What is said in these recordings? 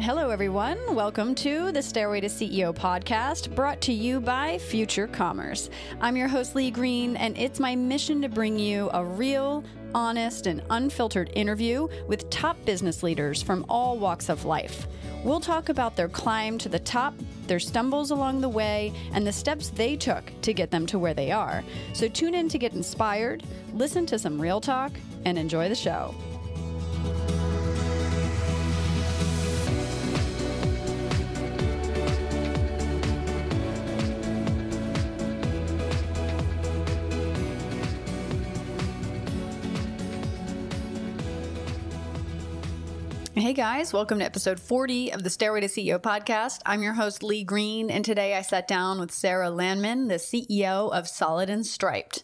Hello, everyone. Welcome to the Stairway to CEO podcast brought to you by Future Commerce. I'm your host, Lee Green, and it's my mission to bring you a real, honest, and unfiltered interview with top business leaders from all walks of life. We'll talk about their climb to the top, their stumbles along the way, and the steps they took to get them to where they are. So tune in to get inspired, listen to some real talk, and enjoy the show. Hey guys, welcome to episode 40 of the Stairway to CEO podcast. I'm your host, Lee Green, and today I sat down with Sarah Landman, the CEO of Solid and Striped.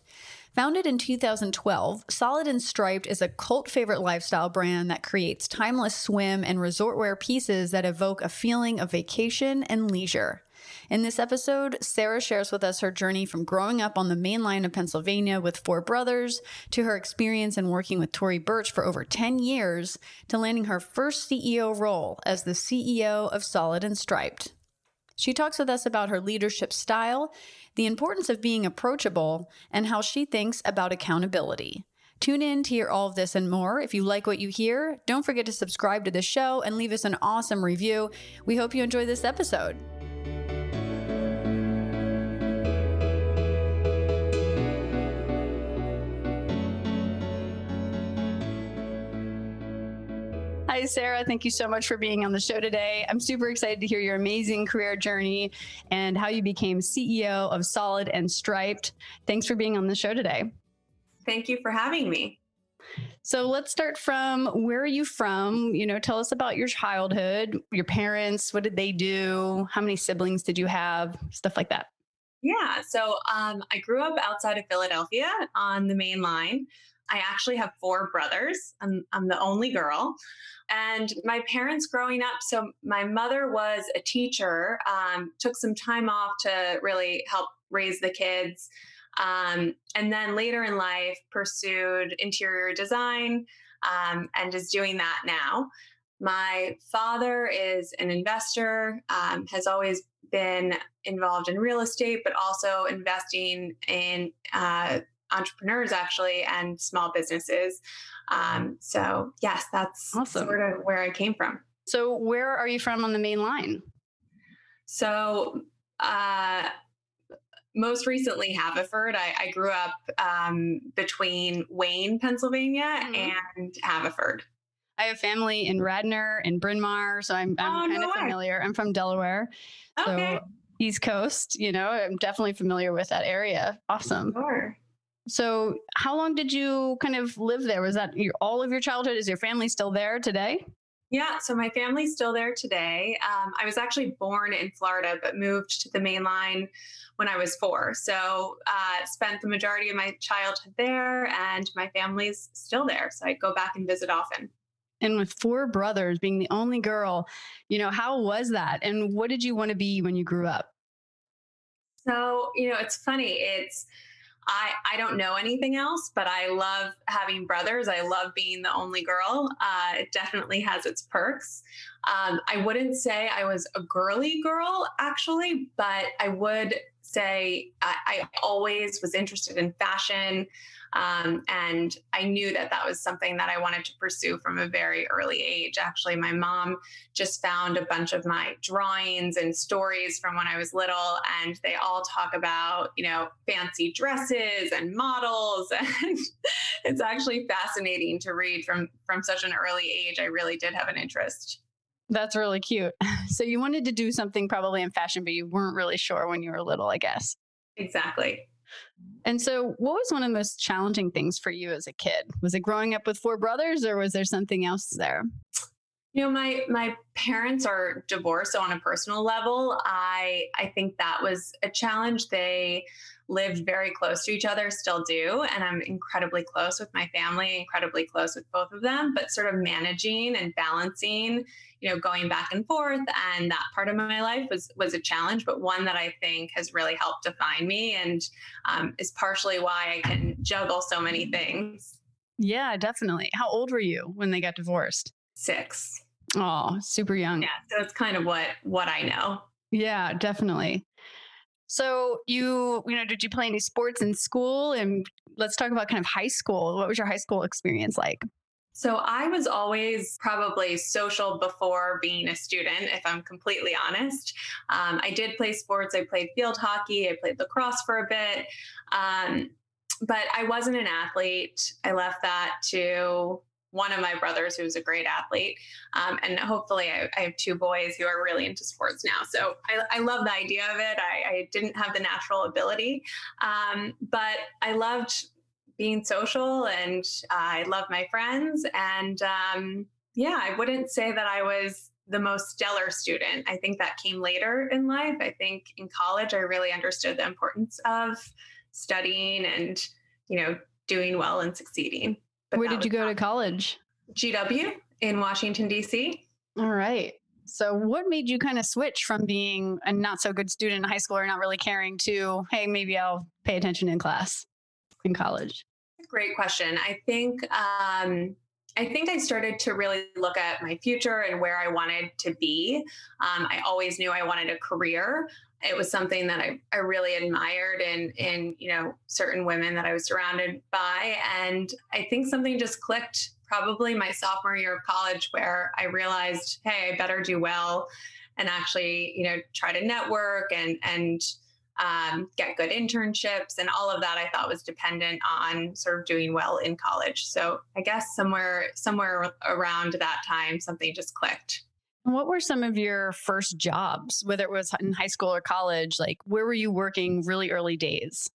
Founded in 2012, Solid and Striped is a cult favorite lifestyle brand that creates timeless swim and resort wear pieces that evoke a feeling of vacation and leisure. In this episode, Sarah shares with us her journey from growing up on the main line of Pennsylvania with four brothers to her experience in working with Tory Burch for over 10 years to landing her first CEO role as the CEO of Solid and Striped. She talks with us about her leadership style, the importance of being approachable, and how she thinks about accountability. Tune in to hear all of this and more. If you like what you hear, don't forget to subscribe to the show and leave us an awesome review. We hope you enjoy this episode. Hi, Sarah. Thank you so much for being on the show today. I'm super excited to hear your amazing career journey and how you became CEO of Solid and Striped. Thanks for being on the show today. Thank you for having me. So let's start from where are you from? You know, tell us about your childhood, your parents, what did they do? How many siblings did you have? Stuff like that. Yeah. So um, I grew up outside of Philadelphia on the main line. I actually have four brothers. I'm, I'm the only girl. And my parents growing up, so my mother was a teacher, um, took some time off to really help raise the kids. Um, and then later in life, pursued interior design um, and is doing that now. My father is an investor, um, has always been involved in real estate, but also investing in uh, entrepreneurs actually and small businesses. Um, so yes, that's awesome. sort of where I came from. So where are you from on the main line? So uh, most recently Haverford. I, I grew up um, between Wayne, Pennsylvania, mm-hmm. and Haverford. I have family in Radnor and Bryn Mawr, so I'm, I'm oh, kind no of familiar. I'm from Delaware, okay. so East Coast. You know, I'm definitely familiar with that area. Awesome. Sure. So, how long did you kind of live there? Was that your, all of your childhood? Is your family still there today? Yeah, so my family's still there today. Um, I was actually born in Florida, but moved to the main line when I was four. So, uh, spent the majority of my childhood there, and my family's still there. So, I go back and visit often. And with four brothers, being the only girl, you know, how was that? And what did you want to be when you grew up? So, you know, it's funny. It's, I, I don't know anything else, but I love having brothers. I love being the only girl. Uh, it definitely has its perks. Um, I wouldn't say I was a girly girl, actually, but I would say I, I always was interested in fashion. Um, and I knew that that was something that I wanted to pursue from a very early age. Actually, my mom just found a bunch of my drawings and stories from when I was little, and they all talk about, you know, fancy dresses and models. And it's actually fascinating to read from from such an early age. I really did have an interest. That's really cute. So you wanted to do something probably in fashion, but you weren't really sure when you were little, I guess. Exactly. And so, what was one of the most challenging things for you as a kid? Was it growing up with four brothers, or was there something else there? You know, my my parents are divorced, so on a personal level, I I think that was a challenge. They lived very close to each other, still do. And I'm incredibly close with my family, incredibly close with both of them, but sort of managing and balancing, you know, going back and forth. And that part of my life was, was a challenge, but one that I think has really helped define me and um, is partially why I can juggle so many things. Yeah, definitely. How old were you when they got divorced? Six. Oh, super young. Yeah. So it's kind of what what I know. Yeah, definitely. So you, you know, did you play any sports in school? And let's talk about kind of high school. What was your high school experience like? So I was always probably social before being a student, if I'm completely honest. Um, I did play sports. I played field hockey. I played lacrosse for a bit. Um, but I wasn't an athlete. I left that to one of my brothers who's a great athlete. Um, and hopefully, I, I, have two boys who are really into sports now. So I, I love the idea of it. I, I didn't have the natural ability, um, but I loved being social and I love my friends. And um, yeah, I wouldn't say that I was the most stellar student. I think that came later in life. I think in college, I really understood the importance of studying and, you know, doing well and succeeding. Where did you go to college? GW in Washington, D.C. All right. So, what made you kind of switch from being a not so good student in high school or not really caring to, hey, maybe I'll pay attention in class in college? Great question. I think um, I think I started to really look at my future and where I wanted to be. Um, I always knew I wanted a career. It was something that I, I really admired in in you know certain women that I was surrounded by, and I think something just clicked probably my sophomore year of college where I realized, hey, I better do well and actually you know try to network and and um, get good internships and all of that i thought was dependent on sort of doing well in college. So i guess somewhere somewhere around that time something just clicked what were some of your first jobs whether it was in high school or college like where were you working really early days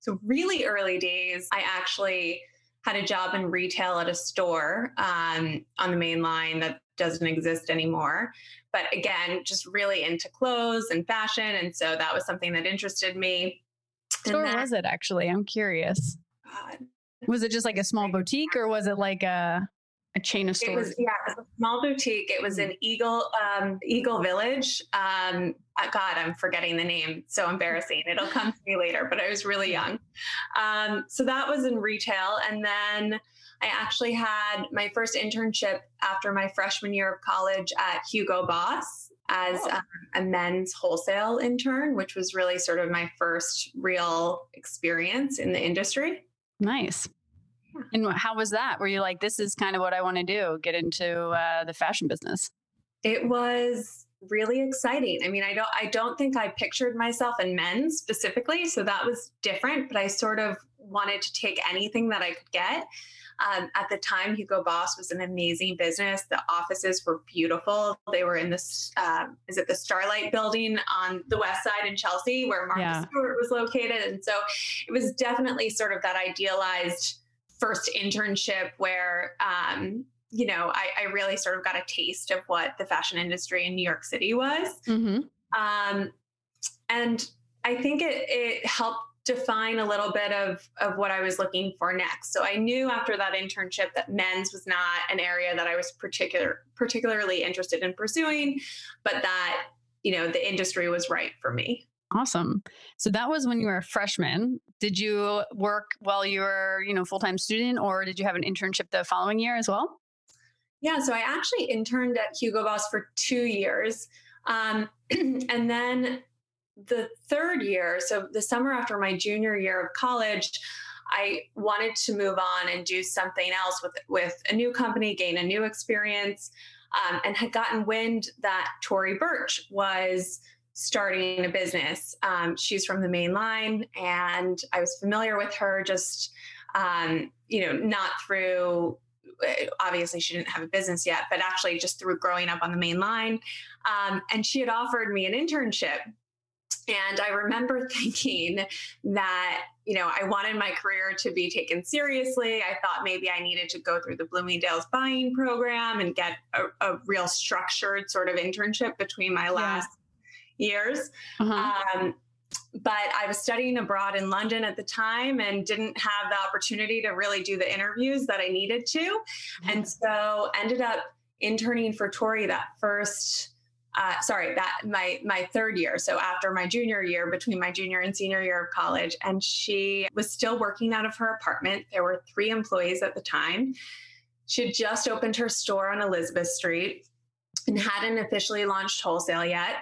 so really early days i actually had a job in retail at a store um, on the main line that doesn't exist anymore. But again, just really into clothes and fashion. And so that was something that interested me. Where was it actually? I'm curious. God. Was it just like a small boutique or was it like a a chain of stores? It was, yeah, it was a small boutique. It was hmm. in Eagle um, Eagle Village. Um, uh, God, I'm forgetting the name. So embarrassing. It'll come to me later. But I was really young. Um, so that was in retail, and then I actually had my first internship after my freshman year of college at Hugo Boss as oh. um, a men's wholesale intern, which was really sort of my first real experience in the industry. Nice. And how was that? Were you like, this is kind of what I want to do, get into uh, the fashion business? It was really exciting. I mean, I don't I don't think I pictured myself in men's specifically, so that was different, but I sort of wanted to take anything that I could get. Um, at the time, Hugo Boss was an amazing business. The offices were beautiful. They were in this, um, is it the Starrett-Lehigh building on the west side in Chelsea where Martha yeah. Stewart was located? And so it was definitely sort of that idealized first internship where um, you know I, I, really sort of got a taste of what the fashion industry in New York City was, mm-hmm. um, and I think it it helped define a little bit of of what I was looking for next. So I knew after that internship that men's was not an area that I was particular particularly interested in pursuing, but that you know the industry was right for me. Awesome. So that was when you were a freshman. Did you work while you were, you know, full-time student or did you have an internship the following year as well? Yeah, so I actually interned at Hugo Boss for two years. Um, and then the third year, so the summer after my junior year of college, I wanted to move on and do something else with with a new company, gain a new experience, um, and had gotten wind that Tory Burch was starting a business. Um, she's from the main line, and I was familiar with her just, um, you know, not through. Uh, obviously, she didn't have a business yet, but actually just through growing up on the main line. Um, and she had offered me an internship. And I remember thinking that, you know, I wanted my career to be taken seriously. I thought maybe I needed to go through the Bloomingdale's buying program and get a, a real structured sort of internship between my last years. Uh-huh. Um, but I was studying abroad in London at the time and didn't have the opportunity to really do the interviews that I needed to. Mm-hmm. And so ended up interning for Tory that first uh, sorry, that my my third year. So after my junior year, between my junior and senior year of college, and she was still working out of her apartment. There were three employees at the time. She had just opened her store on Elizabeth Street and hadn't officially launched wholesale yet.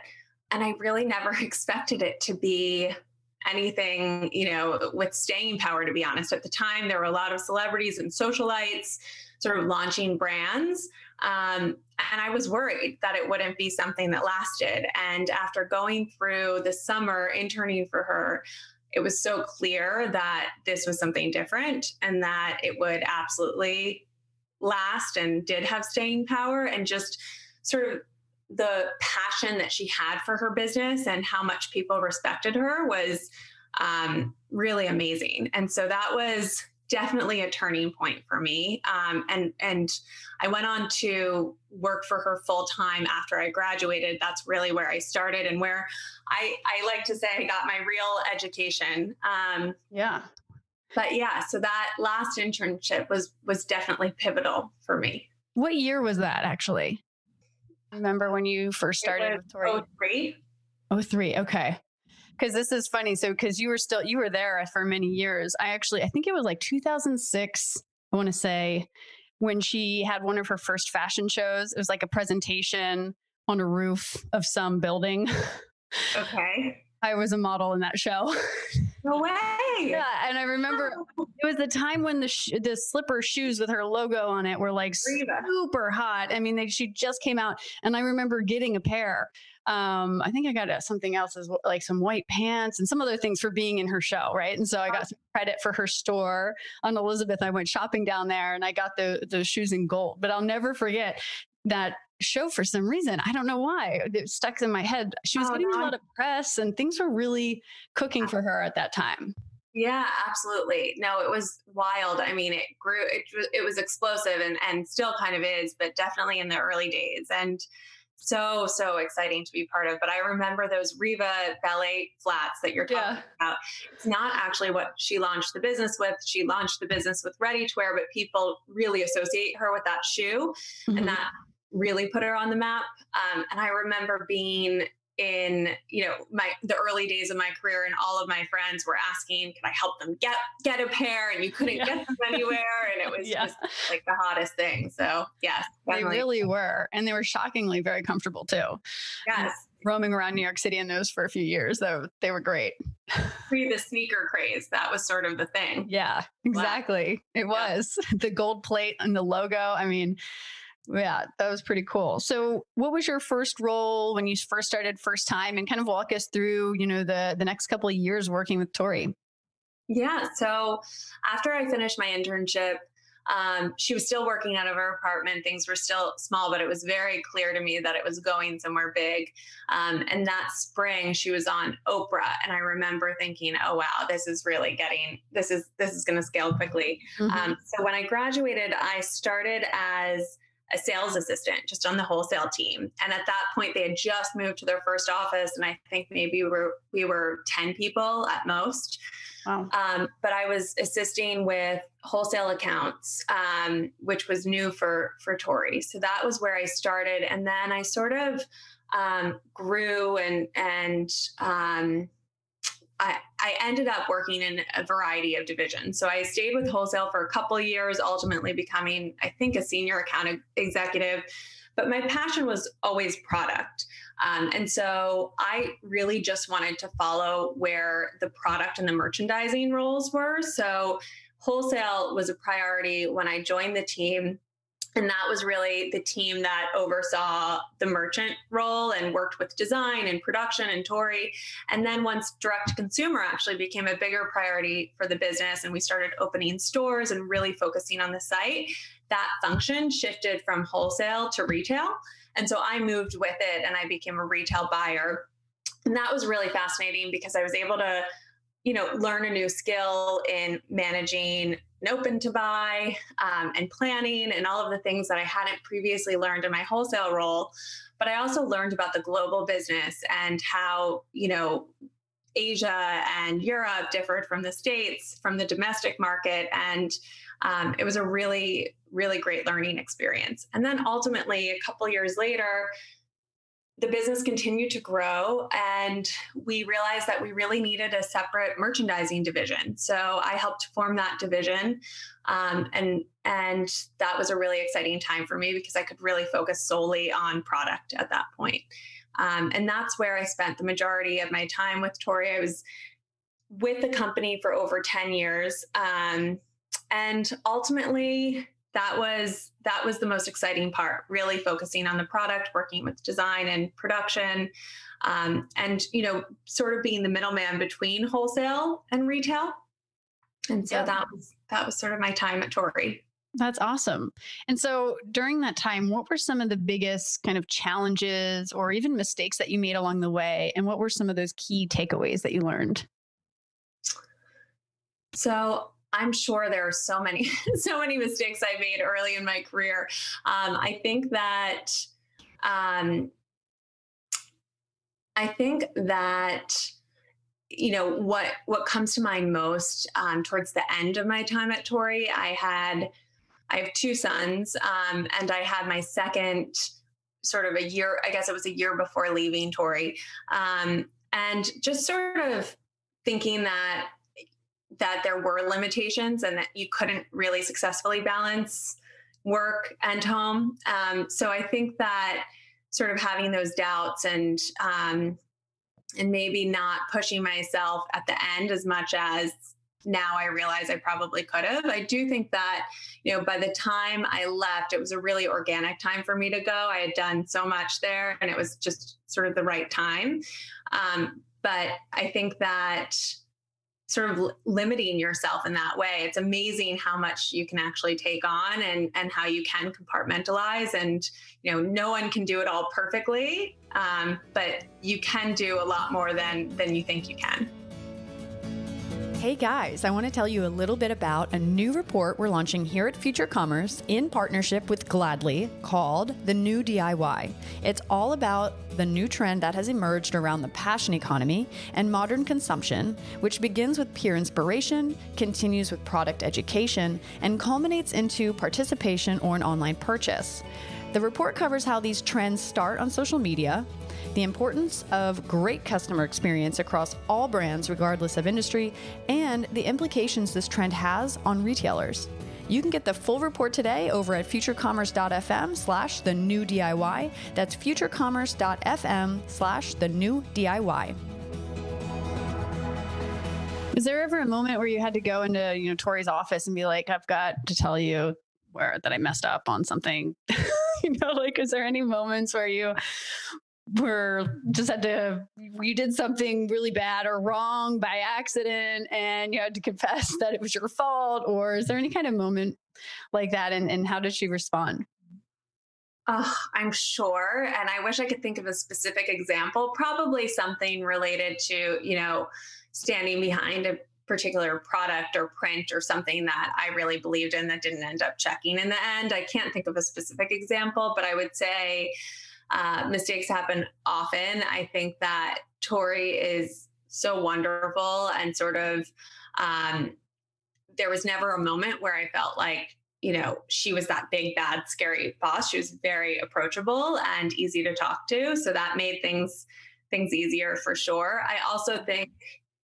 And I really never expected it to be anything, you know, with staying power, to be honest. At the time, there were a lot of celebrities and socialites sort of launching brands. Um, and I was worried that it wouldn't be something that lasted. And after going through the summer interning for her, it was so clear that this was something different and that it would absolutely last and did have staying power and just sort of the passion that she had for her business and how much people respected her was um, really amazing. And so that was definitely a turning point for me. Um, and and I went on to work for her full time after I graduated. That's really where I started and where I I like to say I got my real education. Um, yeah. But yeah, so that last internship was was definitely pivotal for me. What year was that actually? Remember when you first started with Tory? 03. 03. Okay because this is funny. So, because you were still you were there for many years. I actually I think it was like 2006. I want to say when she had one of her first fashion shows. It was like a presentation on a roof of some building. Okay. I was a model in that show. No way. yeah, and I remember it was the time when the sh- the slipper shoes with her logo on it were like Reva. super hot. I mean, they, she just came out, and I remember getting a pair. Um, I think I got uh, something else as well, like some white pants and some other things for being in her show, right? And so I got some credit for her store on Elizabeth. I went shopping down there, and I got the the shoes in gold. But I'll never forget that show for some reason. I don't know why. It stuck in my head. She was Oh, getting a lot of press and things were really cooking for her at that time. Yeah, absolutely. No, it was wild. I mean, it grew. It was it was explosive and and still kind of is, but definitely in the early days and so so exciting to be part of. But I remember those Reva ballet flats that you're talking Yeah. about. It's not actually what she launched the business with. She launched the business with ready to wear, but people really associate her with that shoe Mhm. and that really put her on the map. Um, and I remember being in you know my the early days of my career and all of my friends were asking could i help them get get a pair and you couldn't Yeah. get them anywhere and it was Yeah. just like the hottest thing so yes They really were. And they were shockingly very comfortable too. yes Roaming around New York City in those for a few years, though, they were great. pre the sneaker craze that was sort of the thing Yeah, exactly. It was the gold plate and the logo. I mean, yeah, that was pretty cool. So, what was your first role when you first started first time and kind of walk us through, you know, the the next couple of years working with Tory? Yeah. So after I finished my internship, um, she was still working out of her apartment. Things were still small, but it was very clear to me that it was going somewhere big. Um, and that spring, she was on Oprah, and I remember thinking, "Oh wow, this is really getting this is this is going to scale quickly." Mm-hmm. Um, so when I graduated, I started as a sales assistant just on the wholesale team. And at that point, they had just moved to their first office, and I think maybe we were we were ten people at most. wow. Um, but I was assisting with wholesale accounts, um, which was new for for Tory. So that was where I started, and then I sort of um, grew and and um, I, I ended up working in a variety of divisions. So I stayed with wholesale for a couple years, ultimately becoming, I think, a senior account executive. But my passion was always product. Um, and so I really just wanted to follow where the product and the merchandising roles were. So wholesale was a priority when I joined the team. And that was really the team that oversaw the merchant role and worked with design and production and Tory. And then once direct consumer actually became a bigger priority for the business and we started opening stores and really focusing on the site, that function shifted from wholesale to retail. And so I moved with it and I became a retail buyer. And that was really fascinating because I was able to, you know, learn a new skill in managing an open to buy um, and planning and all of the things that I hadn't previously learned in my wholesale role. But I also learned about the global business and how, you know, Asia and Europe differed from the States, from the domestic market. And um, it was a really, really great learning experience. And then ultimately, a couple years later, the business continued to grow and we realized that we really needed a separate merchandising division. So i helped form that division um, and and that was a really exciting time for me because i could really focus solely on product at that point. Um, and that's where i spent the majority of my time with Tory. I was with the company for over 10 years um, and ultimately that was that was the most exciting part really focusing on the product working with design and production um, and you know sort of being the middleman between wholesale and retail and so yeah. that was that was sort of my time at Tory that's awesome. And so during that time, what were some of the biggest kind of challenges or even mistakes that you made along the way? And what were some of those key takeaways that you learned? So I'm sure there are so many, so many mistakes I made early in my career. Um, I think that, um, I think that, you know, what what comes to mind most um, towards the end of my time at Tory, I had, I have two sons, um, and I had my second sort of a year. I guess it was a year before leaving Tory, um, and just sort of thinking that that there were limitations and that you couldn't really successfully balance work and home. Um, so I think that sort of having those doubts and um, and maybe not pushing myself at the end as much as now I realize I probably could have. I do think that, you know, by the time I left, it was a really organic time for me to go. I had done so much there and it was just sort of the right time. Um, but I think that sort of limiting yourself in that way. It's amazing how much you can actually take on and and how you can compartmentalize and you know no one can do it all perfectly um, but you can do a lot more than than you think you can Hey guys, I want to tell you a little bit about a new report we're launching here at Future Commerce in partnership with Gladly called The New DIY. It's all about the new trend that has emerged around the passion economy and modern consumption, which begins with peer inspiration, continues with product education, and culminates into participation or an online purchase. The report covers how these trends start on social media, the importance of great customer experience across all brands, regardless of industry, and the implications this trend has on retailers. You can get the full report today over at futurecommerce.fm slash the new DIY. That's futurecommerce.fm slash the new DIY. Is there ever a moment where you had to go into, you know, Tory's office and be like, I've got to tell you where that I messed up on something? you know, like, is there any moments where you were just had to you did something really bad or wrong by accident and you had to confess that it was your fault or is there any kind of moment like that and, and how did she respond Oh, I'm sure. And I wish I could think of a specific example, probably something related to, you know, standing behind a particular product or print or something that I really believed in that didn't end up checking in the end. I can't think of a specific example, but I would say uh, mistakes happen often. I think that Tory is so wonderful and sort of um, there was never a moment where I felt like you know she was that big bad scary boss. She was very approachable and easy to talk to. So that made things things easier for sure. I also think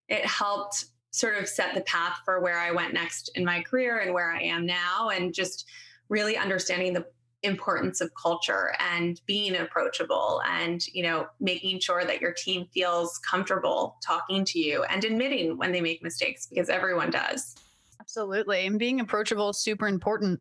it helped sort of set the path for where i went next in my career and where i am now and just really understanding the importance of culture and being approachable and you know making sure that your team feels comfortable talking to you and admitting when they make mistakes because everyone does. Absolutely. And being approachable is super important.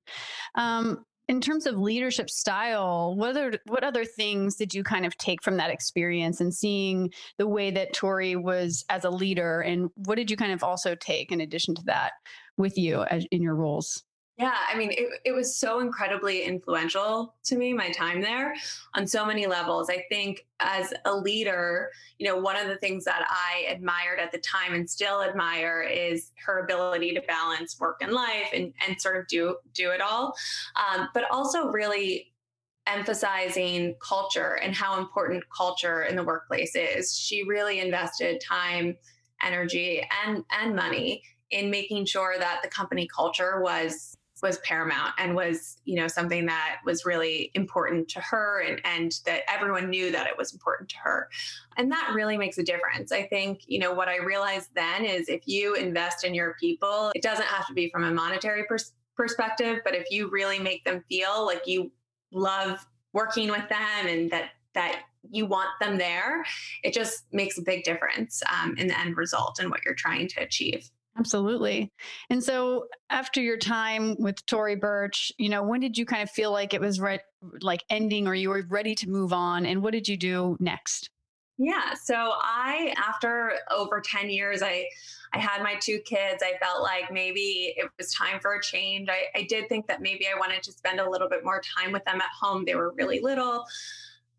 Um, in terms of leadership style what other what other things did you kind of take from that experience and seeing the way that Tory was as a leader? And what did you kind of also take in addition to that with you as, in your roles yeah, I mean, it, it was so incredibly influential to me, my time there on so many levels. I think as a leader, you know, one of the things that I admired at the time and still admire is her ability to balance work and life and, and sort of do, do it all. Um, but also really emphasizing culture and how important culture in the workplace is. She really invested time, energy, and, and money in making sure that the company culture was was paramount and was you know something that was really important to her and, and that everyone knew that it was important to her. And that really makes a difference. I think you know what i realized then is if you invest in your people it doesn't have to be from a monetary pers- perspective but if you really make them feel like you love working with them and that that you want them there it just makes a big difference um, in the end result and what you're trying to achieve Absolutely. And so after your time with Tory Burch, you know, when did you kind of feel like it was re- like ending or you were ready to move on and what did you do next? Yeah, so I after over 10 years I I had my two kids. I felt like maybe it was time for a change. I, I did think that maybe I wanted to spend a little bit more time with them at home. They were really little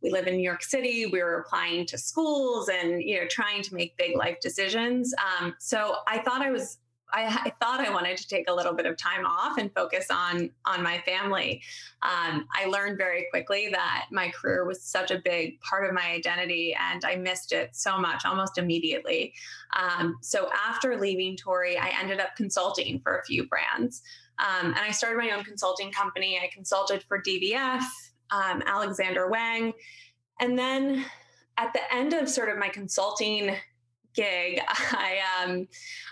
we live in New York City. We were applying to schools and you know trying to make big life decisions. Um, so I thought I was. I, I, thought I wanted to take a little bit of time off and focus on on my family. Um, I learned very quickly that my career was such a big part of my identity, and I missed it so much almost immediately. Um, so after leaving Tory, I ended up consulting for a few brands, um, and I started my own consulting company. I consulted for DVF, um, Alexander Wang. And then at the end of sort of my consulting gig, I um,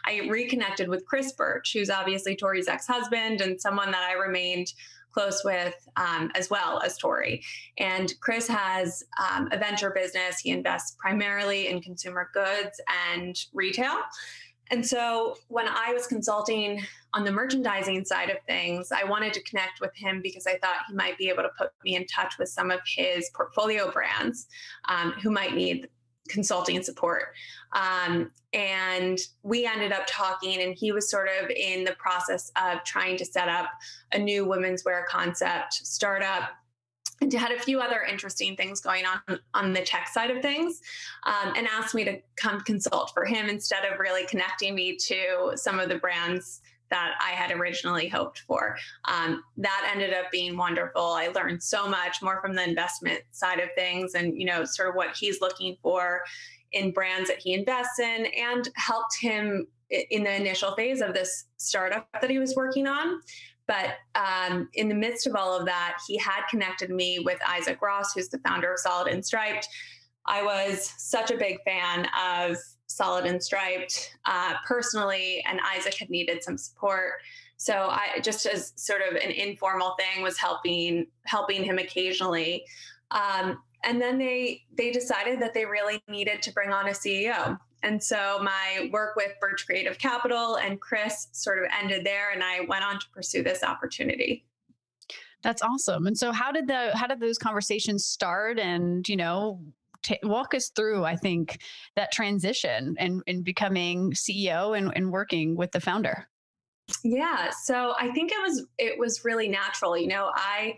I reconnected with Chris Burch, who's obviously Tory's ex-husband and someone that I remained close with um, as well as Tory. And Chris has um, a venture business. He invests primarily in consumer goods and retail. And so when I was consulting on the merchandising side of things, I wanted to connect with him because I thought he might be able to put me in touch with some of his portfolio brands um, who might need consulting support. Um, and we ended up talking, and he was sort of in the process of trying to set up a new women's wear concept startup and had a few other interesting things going on on the tech side of things um, and asked me to come consult for him instead of really connecting me to some of the brands that I had originally hoped for. Um, that ended up being wonderful. I learned so much more from the investment side of things and, you know, sort of what he's looking for in brands that he invests in and helped him in the initial phase of this startup that he was working on. But um, in the midst of all of that, he had connected me with Isaac Ross, who's the founder of Solid and Striped. I was such a big fan of Solid and Striped uh, personally, and Isaac had needed some support. So I just as sort of an informal thing was helping helping him occasionally. Um, and then they they decided that they really needed to bring on a CEO. And so my work with Burch Creative Capital and Chris sort of ended there, and I went on to pursue this opportunity. That's awesome. And so, how did the how did those conversations start? And you know, t- walk us through. I think that transition and in becoming CEO and, and working with the founder. Yeah. So I think it was it was really natural. You know, I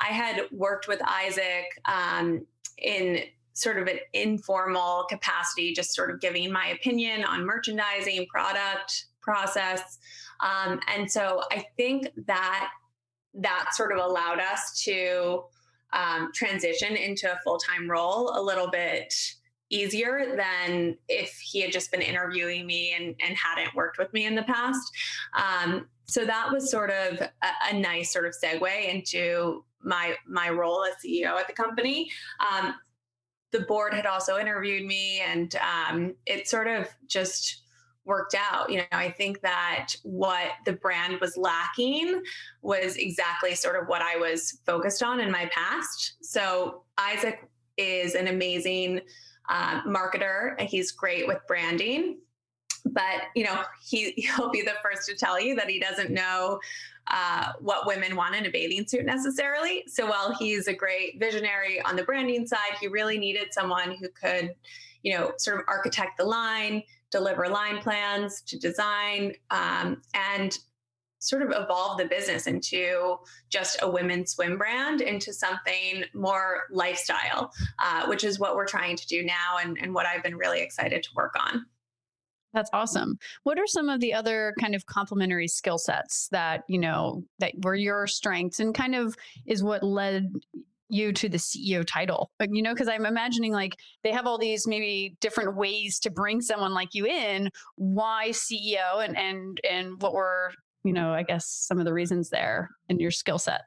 I had worked with Isaac um, in sort of an informal capacity, just sort of giving my opinion on merchandising, product, process. Um, and so I think that that sort of allowed us to um, transition into a full time role a little bit easier than if he had just been interviewing me and, and hadn't worked with me in the past. Um, so that was sort of a, a, nice sort of segue into my my role as CEO at the company. Um, the board had also interviewed me, and um, it sort of just worked out. You know, I think that what the brand was lacking was exactly sort of what I was focused on in my past. So Isaac is an amazing uh, marketer. And he's great with branding, but you know, he he'll be the first to tell you that he doesn't know uh, what women want in a bathing suit necessarily. So while he's a great visionary on the branding side, he really needed someone who could, you know, sort of architect the line, deliver line plans to design, um, and sort of evolve the business into just a women's swim brand into something more lifestyle, uh, which is what we're trying to do now and, and what I've been really excited to work on. That's awesome. What are some of the other kind of complementary skill sets that, you know, that were your strengths and kind of is what led you to the CEO title? But, you know, because I'm imagining like they have all these maybe different ways to bring someone like you in. Why CEO and and and what were you know, I guess some of the reasons there in your skill set?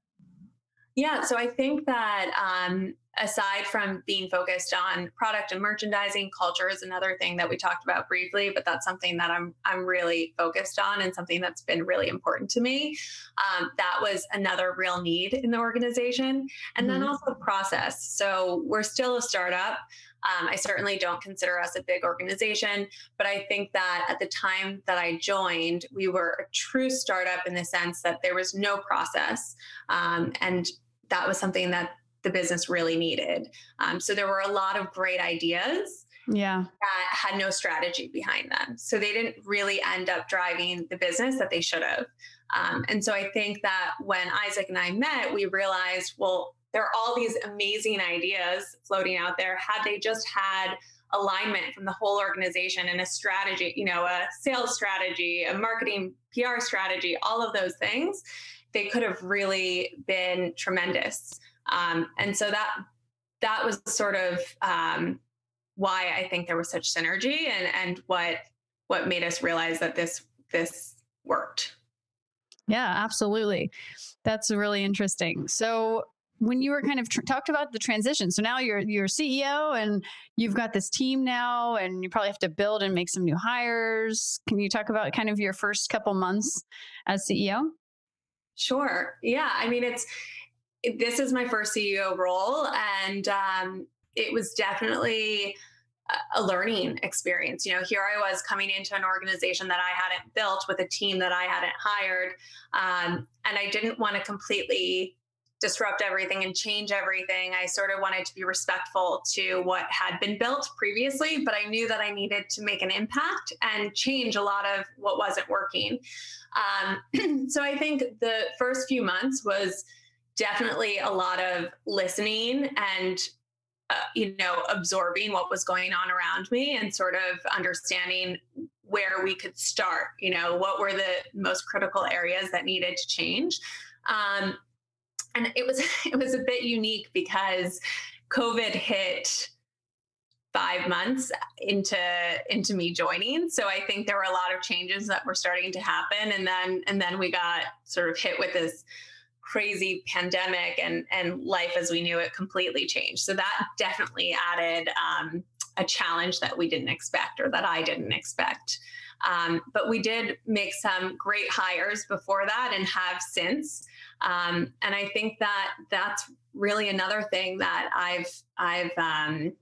Yeah, so I think that um, aside from being focused on product and merchandising, culture is another thing that we talked about briefly, but that's something that I'm I'm really focused on and something that's been really important to me. Um, that was another real need in the organization, and mm-hmm. then also process. So we're still a startup. Um, I certainly don't consider us a big organization, but I think that at the time that I joined, we were a true startup in the sense that there was no process, um, and that was something that the business really needed. Um, so there were a lot of great ideas. Yeah. That had no strategy behind them. So they didn't really end up driving the business that they should have. Um, and so I think that when Isaac and I met, we realized, well, there are all these amazing ideas floating out there. Had they just had alignment from the whole organization and a strategy, you know, a sales strategy, a marketing PR strategy, all of those things, they could have really been tremendous. Um, and so that that was sort of um, why I think there was such synergy and and what what made us realize that this this worked. Yeah, absolutely. That's really interesting. So when you were kind of tr- talked about the transition, so now you're you're CEO and you've got this team now, and you probably have to build and make some new hires. Can you talk about kind of your first couple months as CEO? Sure. Yeah. I mean, it's this is my first CEO role, and um, it was definitely a learning experience. You know, here I was coming into an organization that I hadn't built with a team that I hadn't hired, um, and I didn't want to completely disrupt everything and change everything. I sort of wanted to be respectful to what had been built previously, but I knew that I needed to make an impact and change a lot of what wasn't working. Um, so I think the first few months was definitely a lot of listening and uh, you know absorbing what was going on around me and sort of understanding where we could start you know what were the most critical areas that needed to change. Um, and it was it was a bit unique because covid hit five months into into me joining. So i think there were a lot of changes that were starting to happen. And then and then we got sort of hit with this crazy pandemic and and life as we knew it completely changed. So that definitely added um, a challenge that we didn't expect or that I didn't expect. Um, but we did make some great hires before that and have since. Um, and I think that that's really another thing that I've I've um,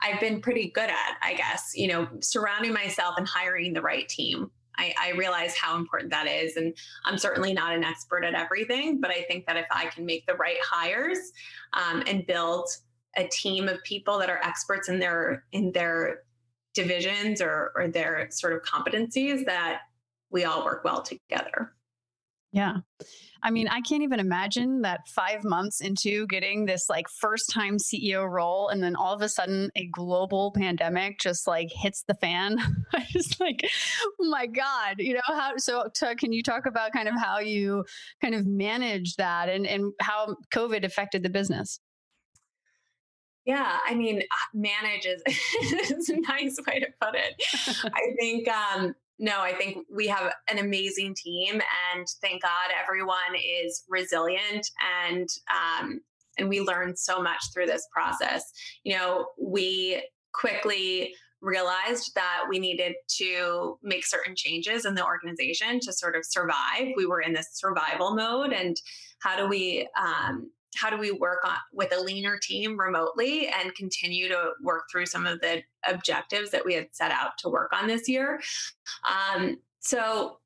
I've been pretty good at, I guess. You know, surrounding myself and hiring the right team I, I realize how important that is. And I'm certainly not an expert at everything, but I think that if I can make the right hires um, and build a team of people that are experts in their in their divisions or, or their sort of competencies, that we all work well together. Yeah. I mean, I can't even imagine that five months into getting this like first time CEO role, and then all of a sudden a global pandemic just like hits the fan. I just like, oh my God, you know, how so to, can you talk about kind of how you kind of manage that and, and how COVID affected the business? Yeah, I mean, uh, manage is, is a nice way to put it. I think um, no, I think we have an amazing team, and thank God everyone is resilient and um, and we learned so much through this process. You know, we quickly realized that we needed to make certain changes in the organization to sort of survive. We were in this survival mode, and how do we um, how do we work on with a leaner team remotely and continue to work through some of the objectives that we had set out to work on this year? Um, so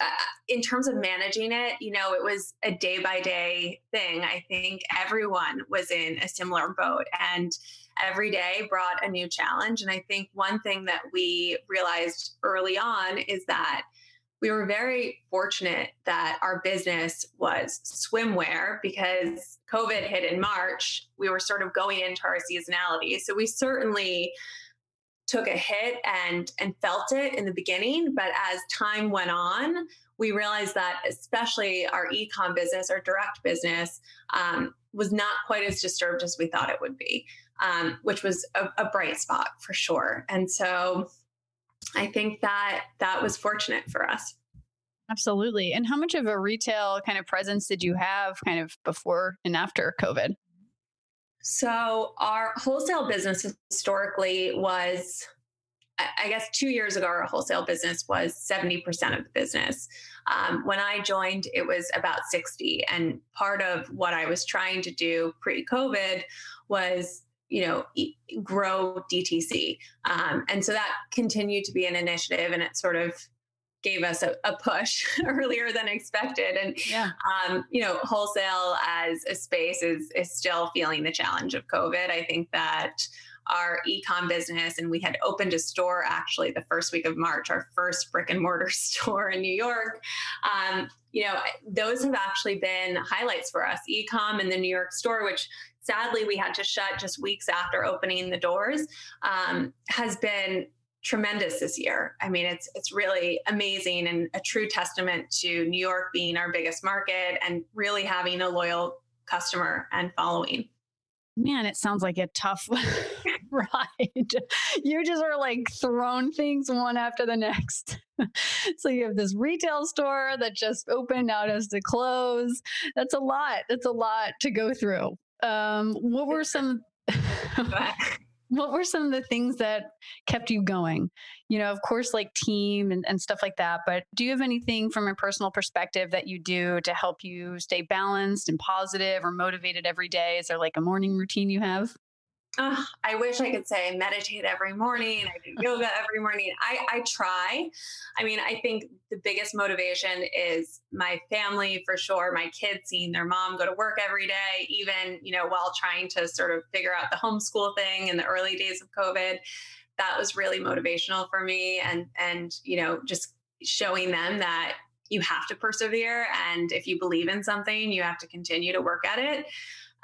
uh, in terms of managing it you know it was a day by day thing. I think everyone was in a similar boat and every day brought a new challenge. And i think one thing that we realized early on is that we were very fortunate that our business was swimwear because COVID hit in March. We were sort of going into our seasonality. So we certainly took a hit and and felt it in the beginning, but as time went on, we realized that especially our e-com business, our direct business, um, was not quite as disturbed as we thought it would be, um, which was a, a bright spot for sure. And so I think that that was fortunate for us. Absolutely. And how much of a retail kind of presence did you have kind of before and after COVID? So, our wholesale business historically was, I guess, two years ago, our wholesale business was 70% of the business. Um, when I joined, it was about 60. And part of what I was trying to do pre COVID was you know grow dtc um, and so that continued to be an initiative and it sort of gave us a, a push earlier than expected. And yeah. um, you know, wholesale as a space is is still feeling the challenge of COVID. I think that our ecom business and we had opened a store actually the first week of March, our first brick and mortar store in New York. Um, you know, those have actually been highlights for us. Ecom and the New York store, which sadly we had to shut just weeks after opening the doors, um, has been tremendous this year. I mean, it's it's really amazing and a true testament to New York being our biggest market and really having a loyal customer and following. Man, it sounds like a tough ride. You just are like thrown things one after the next. so you have this retail store that just opened, now has to close. That's a lot. That's a lot to go through. Um, what were some what were some of the things that kept you going? You know, of course, like team and, and stuff like that. But do you have anything from a personal perspective that you do to help you stay balanced and positive or motivated every day? Is there like a morning routine you have? Oh, I wish I could say meditate every morning. I do yoga every morning. I, I try. I mean, I think the biggest motivation is my family for sure. My kids seeing their mom go to work every day, even, you know, while trying to sort of figure out the homeschool thing in the early days of COVID. That was really motivational for me. And, and, you know, just showing them that you have to persevere. And if you believe in something, you have to continue to work at it.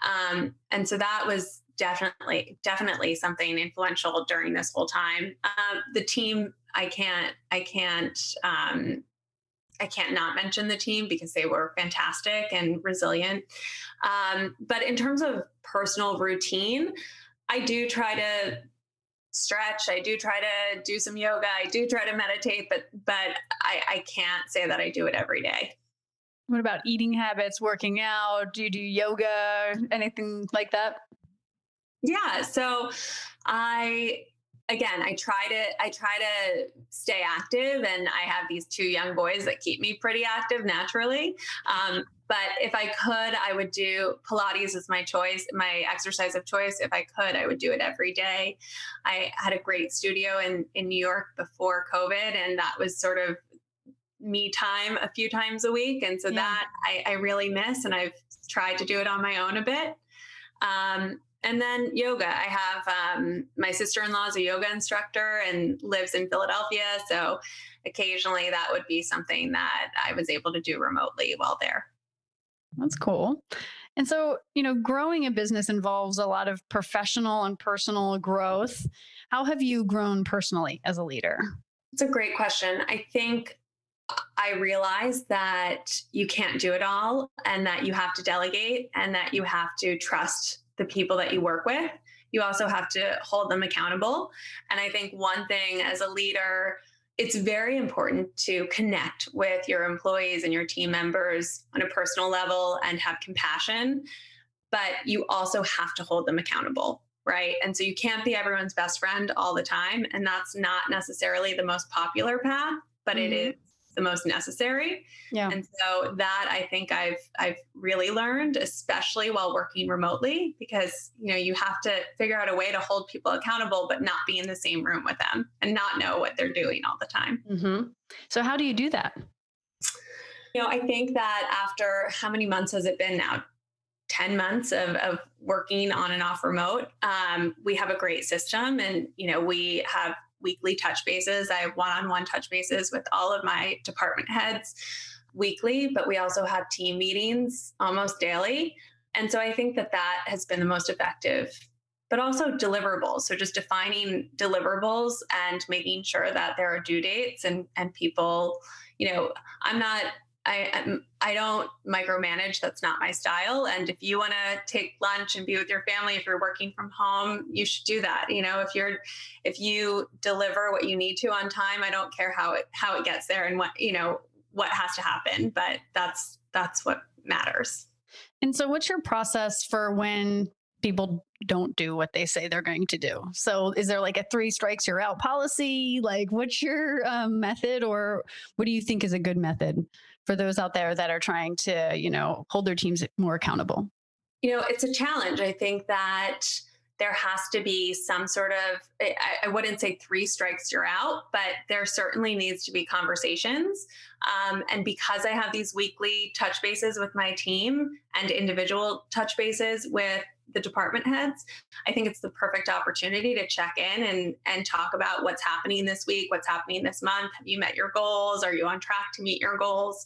Um, and so that was definitely definitely something influential during this whole time. Um, the team i can't i can't um, i can't not mention the team because they were fantastic and resilient. Um, but in terms of personal routine i do try to stretch i do try to do some yoga i do try to meditate but but i, I can't say that i do it every day. What about eating habits working out? Do you do yoga anything like that yeah. So I again i try to i try to stay active and i have these two young boys that keep me pretty active naturally um, but if i could i would do pilates is my choice my exercise of choice if i could i would do it every day i had a great studio in in new york before covid and that was sort of me time a few times a week and so yeah. that I, I really miss and i've tried to do it on my own a bit um, and then yoga. I have um, my sister in law is a yoga instructor and lives in Philadelphia. So occasionally that would be something that I was able to do remotely while there. That's cool. And so, you know, growing a business involves a lot of professional and personal growth. How have you grown personally as a leader? It's a great question. I think I realized that you can't do it all and that you have to delegate and that you have to trust the people that you work with. You also have to hold them accountable. And I think one thing as a leader, it's very important to connect with your employees and your team members on a personal level and have compassion. But you also have to hold them accountable, right? And so you can't be everyone's best friend all the time. And that's not necessarily the most popular path, but mm-hmm. it is the most necessary. Yeah. And so that I think I've I've really learned, especially while working remotely, because you know you have to figure out a way to hold people accountable, but not be in the same room with them and not know what they're doing all the time. Mm-hmm. So how do you do that? You know, I think that after how many months has it been now? 10 months of, of working on and off remote um, we have a great system and you know we have weekly touch bases. I have one on one touch bases with all of my department heads weekly, but we also have team meetings almost daily. And so I think that that has been the most effective, but also deliverables. So just defining deliverables and making sure that there are due dates and, and people, you know, I'm not I I don't micromanage. That's not my style. And if you want to take lunch and be with your family, if you're working from home, you should do that. You know, if you're if you deliver what you need to on time, I don't care how it how it gets there and what you know what has to happen, but that's that's what matters. And so what's your process for when people don't do what they say they're going to do. So, is there like a three strikes you're out policy? Like, what's your um, method, or what do you think is a good method for those out there that are trying to, you know, hold their teams more accountable? You know, it's a challenge. I think that there has to be some sort of I, I, wouldn't say three strikes you're out but there certainly needs to be conversations um, and because i have these weekly touch bases with my team and individual touch bases with the department heads i think it's the perfect opportunity to check in and and talk about what's happening this week what's happening this month have you met your goals are you on track to meet your goals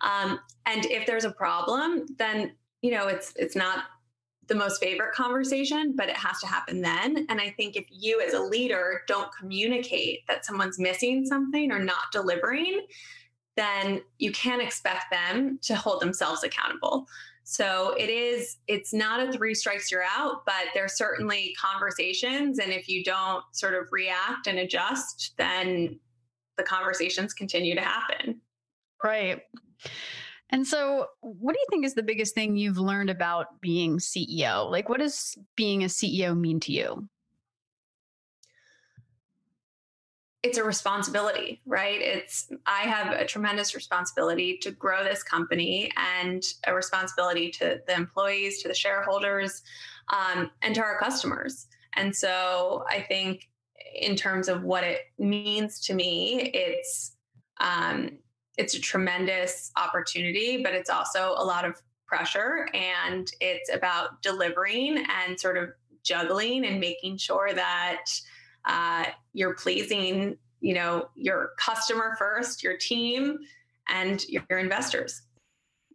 um, and if there's a problem then you know it's it's not the most favorite conversation, but it has to happen then. And I think if you as a leader don't communicate that someone's missing something or not delivering, then you can't expect them to hold themselves accountable. So it is, it's not a three strikes you're out, but there's certainly conversations. And if you don't sort of react and adjust, then the conversations continue to happen. Right. And so, what do you think is the biggest thing you've learned about being CEO? Like, what does being a CEO mean to you? It's a responsibility, right? It's, I have a tremendous responsibility to grow this company and a responsibility to the employees, to the shareholders, um, and to our customers. And so, I think in terms of what it means to me, it's, um, it's a tremendous opportunity, but it's also a lot of pressure. And it's about delivering and sort of juggling and making sure that uh, you're pleasing, you know, your customer first, your team, and your investors.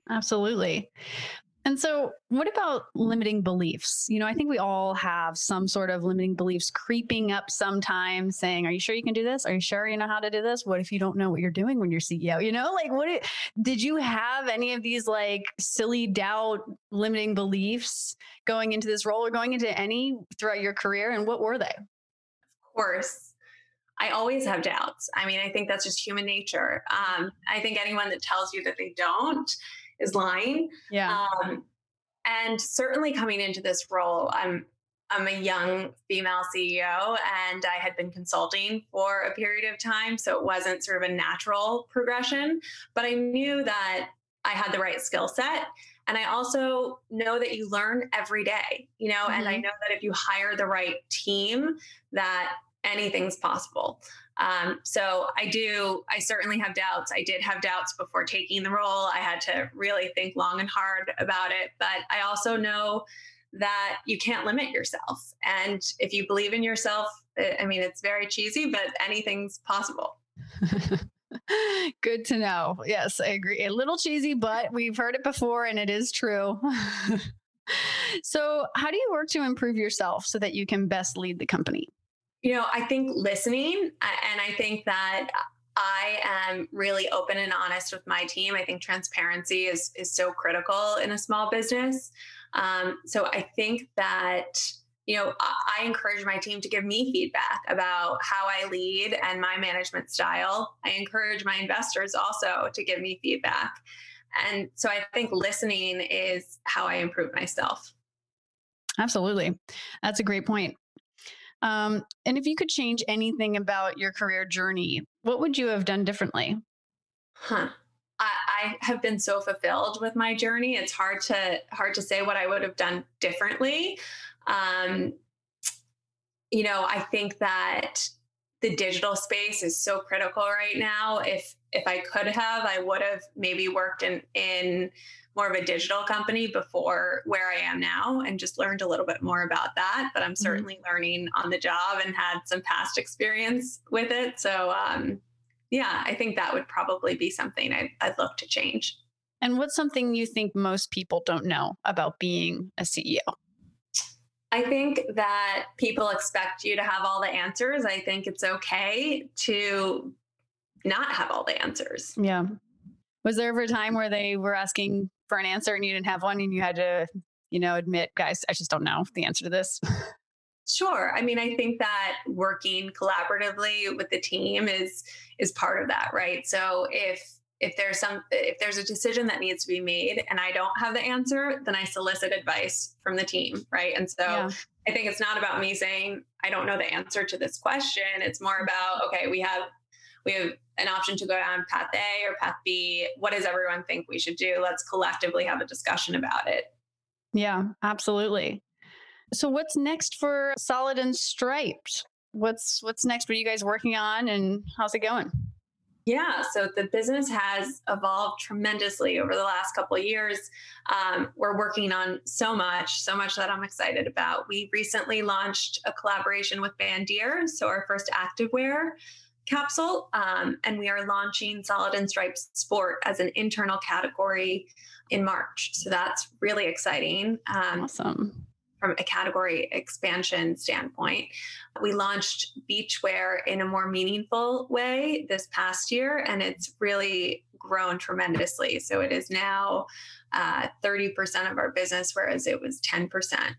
Absolutely. And so, what about limiting beliefs? You know, I think we all have some sort of limiting beliefs creeping up sometimes saying, Are you sure you can do this? Are you sure you know how to do this? What if you don't know what you're doing when you're CEO? You know, like, what it, did you have any of these like silly doubt, limiting beliefs going into this role or going into any throughout your career? And what were they? Of course. I always have doubts. I mean, I think that's just human nature. Um, I think anyone that tells you that they don't is lying. Yeah. Um, and certainly coming into this role, I'm I'm a young female CEO and I had been consulting for a period of time. So it wasn't sort of a natural progression, but I knew that I had the right skill set. And I also know that you learn every day, you know, mm-hmm. and I mm-hmm. know that if you hire the right team, that anything's possible. Um, so I do, I certainly have doubts. I did have doubts before taking the role. I had to really think long and hard about it. But I also know that you can't limit yourself. And if you believe in yourself, I mean, it's very cheesy, but anything's possible. Good to know. Yes, I agree. A little cheesy, but we've heard it before and it is true. so, how do you work to improve yourself so that you can best lead the company? You know, I think listening, and I think that I am really open and honest with my team. I think transparency is is so critical in a small business. Um, so I think that you know I, I encourage my team to give me feedback about how I lead and my management style. I encourage my investors also to give me feedback, and so I think listening is how I improve myself. Absolutely, that's a great point. Um, and if you could change anything about your career journey, what would you have done differently? Huh. I, I have been so fulfilled with my journey. It's hard to hard to say what I would have done differently. Um, you know, I think that the digital space is so critical right now. If if I could have, I would have maybe worked in in more of a digital company before where I am now and just learned a little bit more about that. But I'm mm-hmm. certainly mm-hmm. learning on the job and had some past experience with it. So, um, yeah, I think that would probably be something I'd, I'd look to change. And what's something you think most people don't know about being a CEO? I think that people expect you to have all the answers. I think it's okay to not have all the answers. Yeah. Was there ever a time where they were asking for an answer and you didn't have one and you had to, you know, admit, guys, I just don't know the answer to this? Sure. I mean, I think that working collaboratively with the team is is part of that, right? So if if there's some if there's a decision that needs to be made and i don't have the answer then i solicit advice from the team right and so yeah. i think it's not about me saying i don't know the answer to this question it's more about okay we have we have an option to go down path a or path b. What does everyone think we should do? Let's collectively have a discussion about it. Yeah absolutely. So what's next for solid and striped? What's what's next? What are you guys working on and how's it going? Yeah, so the business has evolved tremendously over the last couple of years. Um, we're working on so much, so much that I'm excited about. We recently launched a collaboration with Bandier, so our first activewear capsule, um, and we are launching Solid and Striped Sport as an internal category in March. So that's really exciting. Um, awesome from a category expansion standpoint. We launched beachwear in a more meaningful way this past year, and it's really grown tremendously. So it is now uh, 30% of our business, whereas it was 10%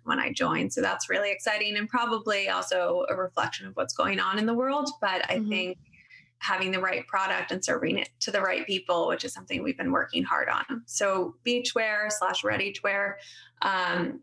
when I joined. So that's really exciting and probably also a reflection of what's going on in the world. But I mm-hmm. think having the right product and serving it to the right people, which is something we've been working hard on. So beachwear slash ready to wear. Um,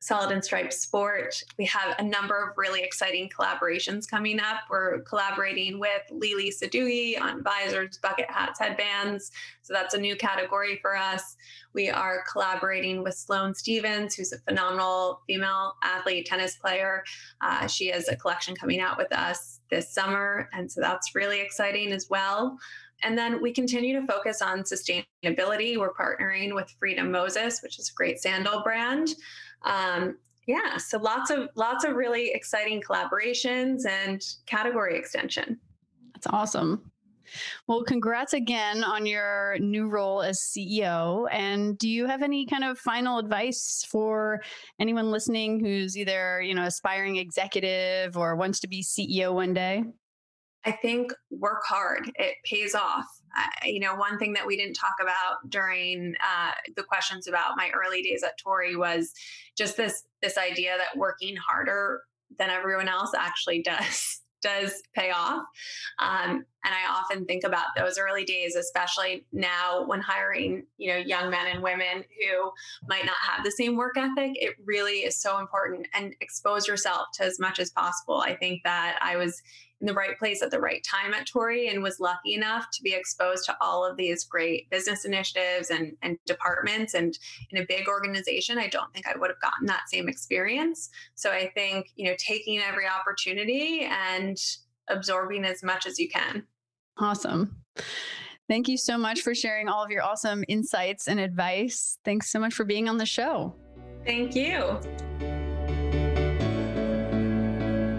Solid and Striped Sport. We have a number of really exciting collaborations coming up. We're collaborating with Lele Sadoughi on visors, bucket hats, headbands. So that's a new category for us. We are collaborating with Sloane Stephens, who's a phenomenal female athlete, tennis player. Uh, she has a collection coming out with us this summer. And so that's really exciting as well. And then we continue to focus on sustainability. We're partnering with Freedom Moses, which is a great sandal brand um, yeah, so lots of lots of really exciting collaborations and category extension. That's awesome. Well, congrats again on your new role as CEO. And do you have any kind of final advice for anyone listening who's either, you know, aspiring executive or wants to be CEO one day? I think work hard. It pays off. Uh, you know, one thing that we didn't talk about during uh, the questions about my early days at Tory was just this this idea that working harder than everyone else actually does does pay off. Um, and I often think about those early days, especially now when hiring, you know, young men and women who might not have the same work ethic. It really is so important and expose yourself to as much as possible. I think that I was in the right place at the right time at Tory and was lucky enough to be exposed to all of these great business initiatives and, and departments. And in a big organization, I don't think I would have gotten that same experience. So I think, you know, taking every opportunity and absorbing as much as you can. Awesome. Thank you so much for sharing all of your awesome insights and advice. Thanks so much for being on the show. Thank you.